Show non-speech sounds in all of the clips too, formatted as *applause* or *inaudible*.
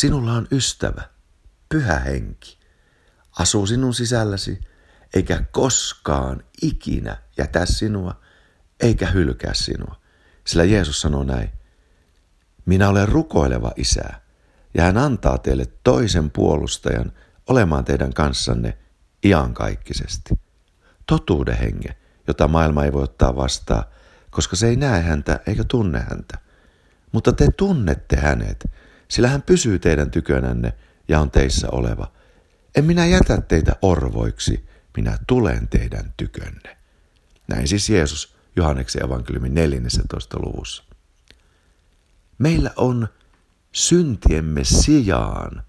Sinulla on ystävä, pyhä henki, asuu sinun sisälläsi, eikä koskaan ikinä jätä sinua, eikä hylkää sinua. Sillä Jeesus sanoo näin, minä olen rukoileva isä, ja hän antaa teille toisen puolustajan olemaan teidän kanssanne iankaikkisesti. Totuuden henge, jota maailma ei voi ottaa vastaan, koska se ei näe häntä eikä tunne häntä. Mutta te tunnette hänet, sillä hän pysyy teidän tykönänne ja on teissä oleva. En minä jätä teitä orvoiksi, minä tulen teidän tykönne. Näin siis Jeesus Johanneksen evankeliumin 14. luvussa. Meillä on syntiemme sijaan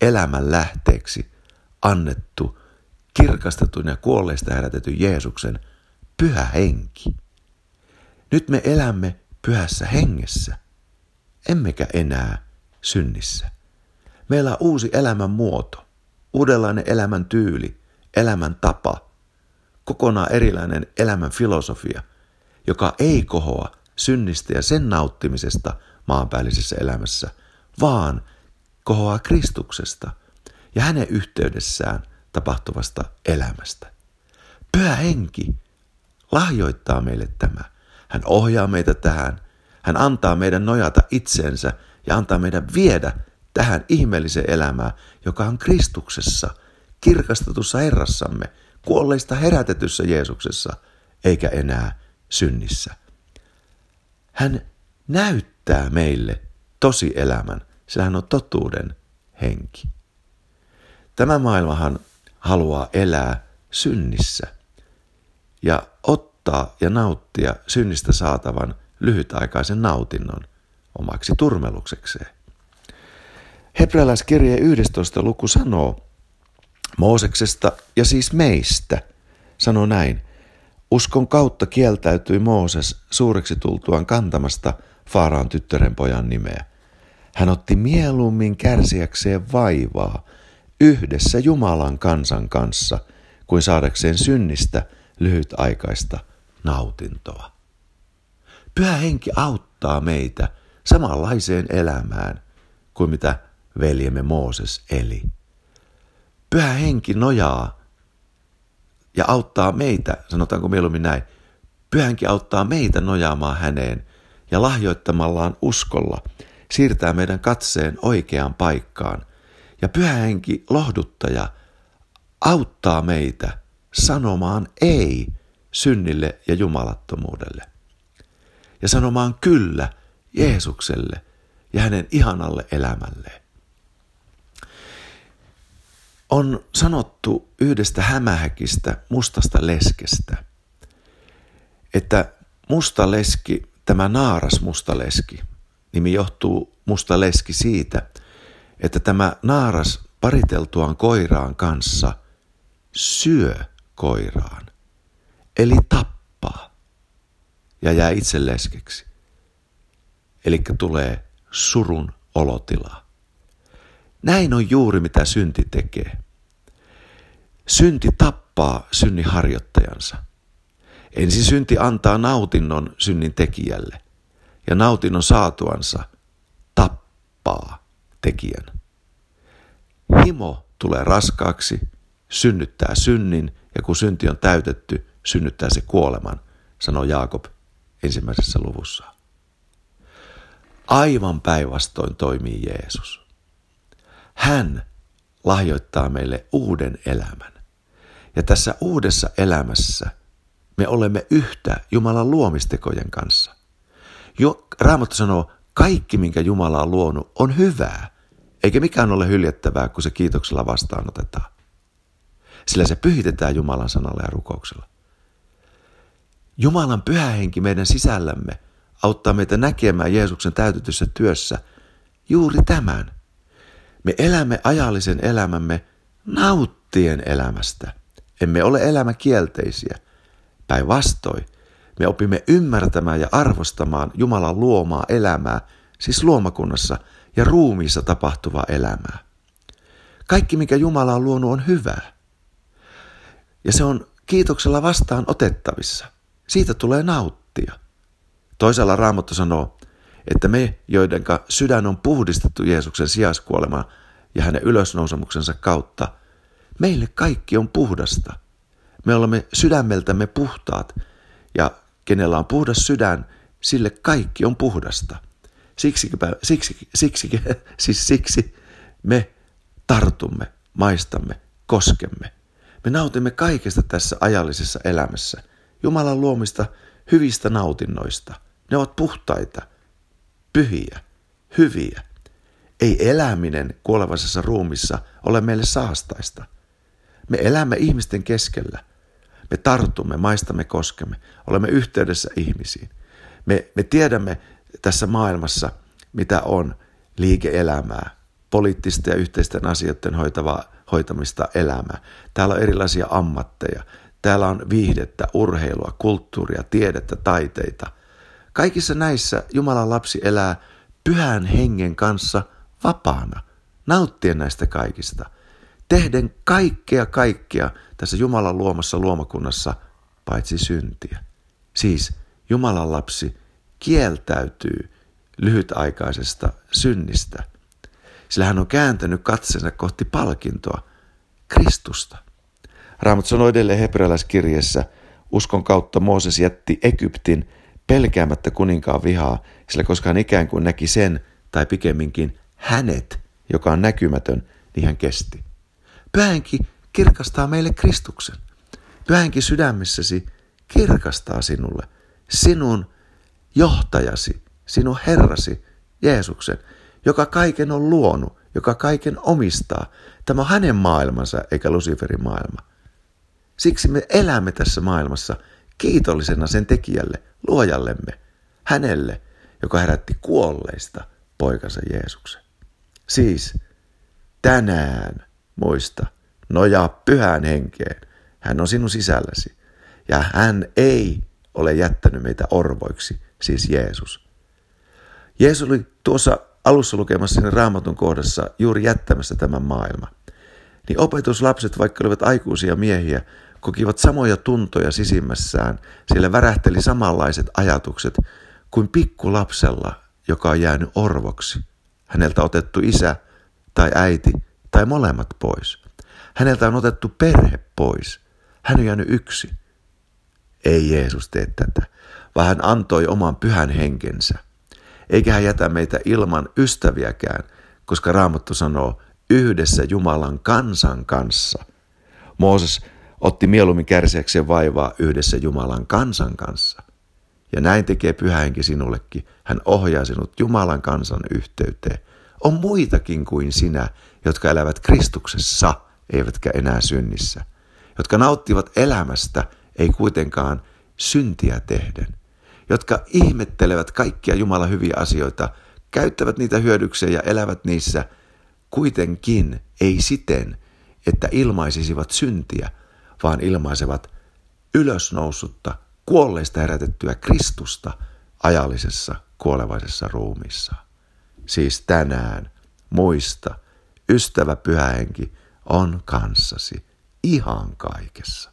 elämän lähteeksi annettu kirkastetun ja kuolleista herätetyn Jeesuksen pyhä henki. Nyt me elämme pyhässä hengessä, emmekä enää synnissä. Meillä on uusi elämän muoto, uudenlainen elämän tyyli, elämän tapa, kokonaan erilainen elämän filosofia, joka ei kohoa synnistä ja sen nauttimisesta maanpäällisessä elämässä, vaan kohoaa Kristuksesta ja hänen yhteydessään tapahtuvasta elämästä. Pyhä henki lahjoittaa meille tämä. Hän ohjaa meitä tähän. Hän antaa meidän nojata itseensä ja antaa meidän viedä tähän ihmeelliseen elämään, joka on Kristuksessa, kirkastetussa Herrassamme, kuolleista herätetyssä Jeesuksessa, eikä enää synnissä. Hän näyttää meille tosi elämän, sillä hän on totuuden henki. Tämä maailmahan haluaa elää synnissä ja ottaa ja nauttia synnistä saatavan lyhytaikaisen nautinnon omaksi turmeluksekseen. Hebrealaiskirje 11. luku sanoo Mooseksesta ja siis meistä, sanoo näin, uskon kautta kieltäytyi Mooses suureksi tultuaan kantamasta Faaraan tyttären pojan nimeä. Hän otti mieluummin kärsiäkseen vaivaa yhdessä Jumalan kansan kanssa, kuin saadakseen synnistä lyhytaikaista nautintoa. Pyhä henki auttaa meitä samanlaiseen elämään kuin mitä veljemme Mooses eli. Pyhä henki nojaa ja auttaa meitä, sanotaanko mieluummin näin, Pyhä henki auttaa meitä nojaamaan häneen ja lahjoittamallaan uskolla siirtää meidän katseen oikeaan paikkaan. Ja pyhä henki lohduttaja auttaa meitä sanomaan ei synnille ja jumalattomuudelle. Ja sanomaan kyllä Jeesukselle ja hänen ihanalle elämälleen. On sanottu yhdestä hämähäkistä mustasta leskestä, että musta leski, tämä naaras musta leski, nimi johtuu musta leski siitä, että tämä naaras pariteltuaan koiraan kanssa syö koiraan, eli tappaa ja jää itse leskeksi. Eli tulee surun olotilaa. Näin on juuri mitä synti tekee. Synti tappaa synnin harjoittajansa. Ensin synti antaa nautinnon synnin tekijälle ja nautinnon saatuansa tappaa tekijän. Himo tulee raskaaksi, synnyttää synnin ja kun synti on täytetty, synnyttää se kuoleman, sanoo Jaakob ensimmäisessä luvussa. Aivan päinvastoin toimii Jeesus. Hän lahjoittaa meille uuden elämän. Ja tässä uudessa elämässä me olemme yhtä Jumalan luomistekojen kanssa. Jo, Raamattu sanoo, kaikki minkä Jumala on luonut on hyvää, eikä mikään ole hyljettävää, kun se kiitoksella vastaanotetaan. Sillä se pyhitetään Jumalan sanalla ja rukouksella. Jumalan pyhä henki meidän sisällämme auttaa meitä näkemään Jeesuksen täytetyssä työssä juuri tämän – me elämme ajallisen elämämme nauttien elämästä. Emme ole elämäkielteisiä. Päinvastoin, me opimme ymmärtämään ja arvostamaan Jumalan luomaa elämää, siis luomakunnassa ja ruumiissa tapahtuvaa elämää. Kaikki, mikä Jumala on luonut, on hyvää. Ja se on kiitoksella vastaan otettavissa. Siitä tulee nauttia. Toisella Raamattu sanoo, että me, joiden sydän on puhdistettu Jeesuksen sijaiskuolemaan ja hänen ylösnousemuksensa kautta, meille kaikki on puhdasta. Me olemme sydämeltämme puhtaat ja kenellä on puhdas sydän, sille kaikki on puhdasta. Siksi, siksi, siksi, *laughs* siis siksi me tartumme, maistamme, koskemme. Me nautimme kaikesta tässä ajallisessa elämässä, Jumalan luomista hyvistä nautinnoista. Ne ovat puhtaita, pyhiä, hyviä. Ei eläminen kuolevaisessa ruumissa ole meille saastaista. Me elämme ihmisten keskellä. Me tartumme, maistamme, koskemme. Olemme yhteydessä ihmisiin. Me, me tiedämme tässä maailmassa, mitä on liike-elämää, poliittista ja yhteisten asioiden hoitavaa, hoitamista elämää. Täällä on erilaisia ammatteja. Täällä on viihdettä, urheilua, kulttuuria, tiedettä, taiteita. Kaikissa näissä Jumalan lapsi elää pyhän hengen kanssa vapaana, nauttien näistä kaikista, tehden kaikkea kaikkea tässä Jumalan luomassa luomakunnassa paitsi syntiä. Siis Jumalan lapsi kieltäytyy lyhytaikaisesta synnistä, sillä hän on kääntänyt katsensa kohti palkintoa, Kristusta. Raamat sanoi edelleen hebrealaiskirjeessä, uskon kautta Mooses jätti Egyptin pelkäämättä kuninkaan vihaa, sillä koska hän ikään kuin näki sen, tai pikemminkin hänet, joka on näkymätön, niin hän kesti. Pyhänki kirkastaa meille Kristuksen. Pyhänki sydämessäsi kirkastaa sinulle sinun johtajasi, sinun Herrasi, Jeesuksen, joka kaiken on luonut, joka kaiken omistaa. Tämä on hänen maailmansa eikä Luciferin maailma. Siksi me elämme tässä maailmassa kiitollisena sen tekijälle, luojallemme, hänelle, joka herätti kuolleista poikansa Jeesuksen. Siis tänään muista, nojaa pyhään henkeen. Hän on sinun sisälläsi. Ja hän ei ole jättänyt meitä orvoiksi, siis Jeesus. Jeesus oli tuossa alussa lukemassa sinne raamatun kohdassa juuri jättämässä tämän maailman. Niin opetuslapset, vaikka olivat aikuisia miehiä, kokivat samoja tuntoja sisimmässään, sillä värähteli samanlaiset ajatukset kuin pikkulapsella, joka on jäänyt orvoksi. Häneltä otettu isä tai äiti tai molemmat pois. Häneltä on otettu perhe pois. Hän on jäänyt yksi. Ei Jeesus tee tätä, vaan hän antoi oman pyhän henkensä. Eikä hän jätä meitä ilman ystäviäkään, koska Raamattu sanoo yhdessä Jumalan kansan kanssa. Mooses otti mieluummin kärsiäkseen vaivaa yhdessä Jumalan kansan kanssa. Ja näin tekee pyhä henki sinullekin. Hän ohjaa sinut Jumalan kansan yhteyteen. On muitakin kuin sinä, jotka elävät Kristuksessa, eivätkä enää synnissä. Jotka nauttivat elämästä, ei kuitenkaan syntiä tehden. Jotka ihmettelevät kaikkia Jumalan hyviä asioita, käyttävät niitä hyödykseen ja elävät niissä, kuitenkin ei siten, että ilmaisisivat syntiä, vaan ilmaisevat ylösnousutta, kuolleista herätettyä Kristusta ajallisessa kuolevaisessa ruumissa. Siis tänään, muista, ystävä pyhähenki on kanssasi ihan kaikessa.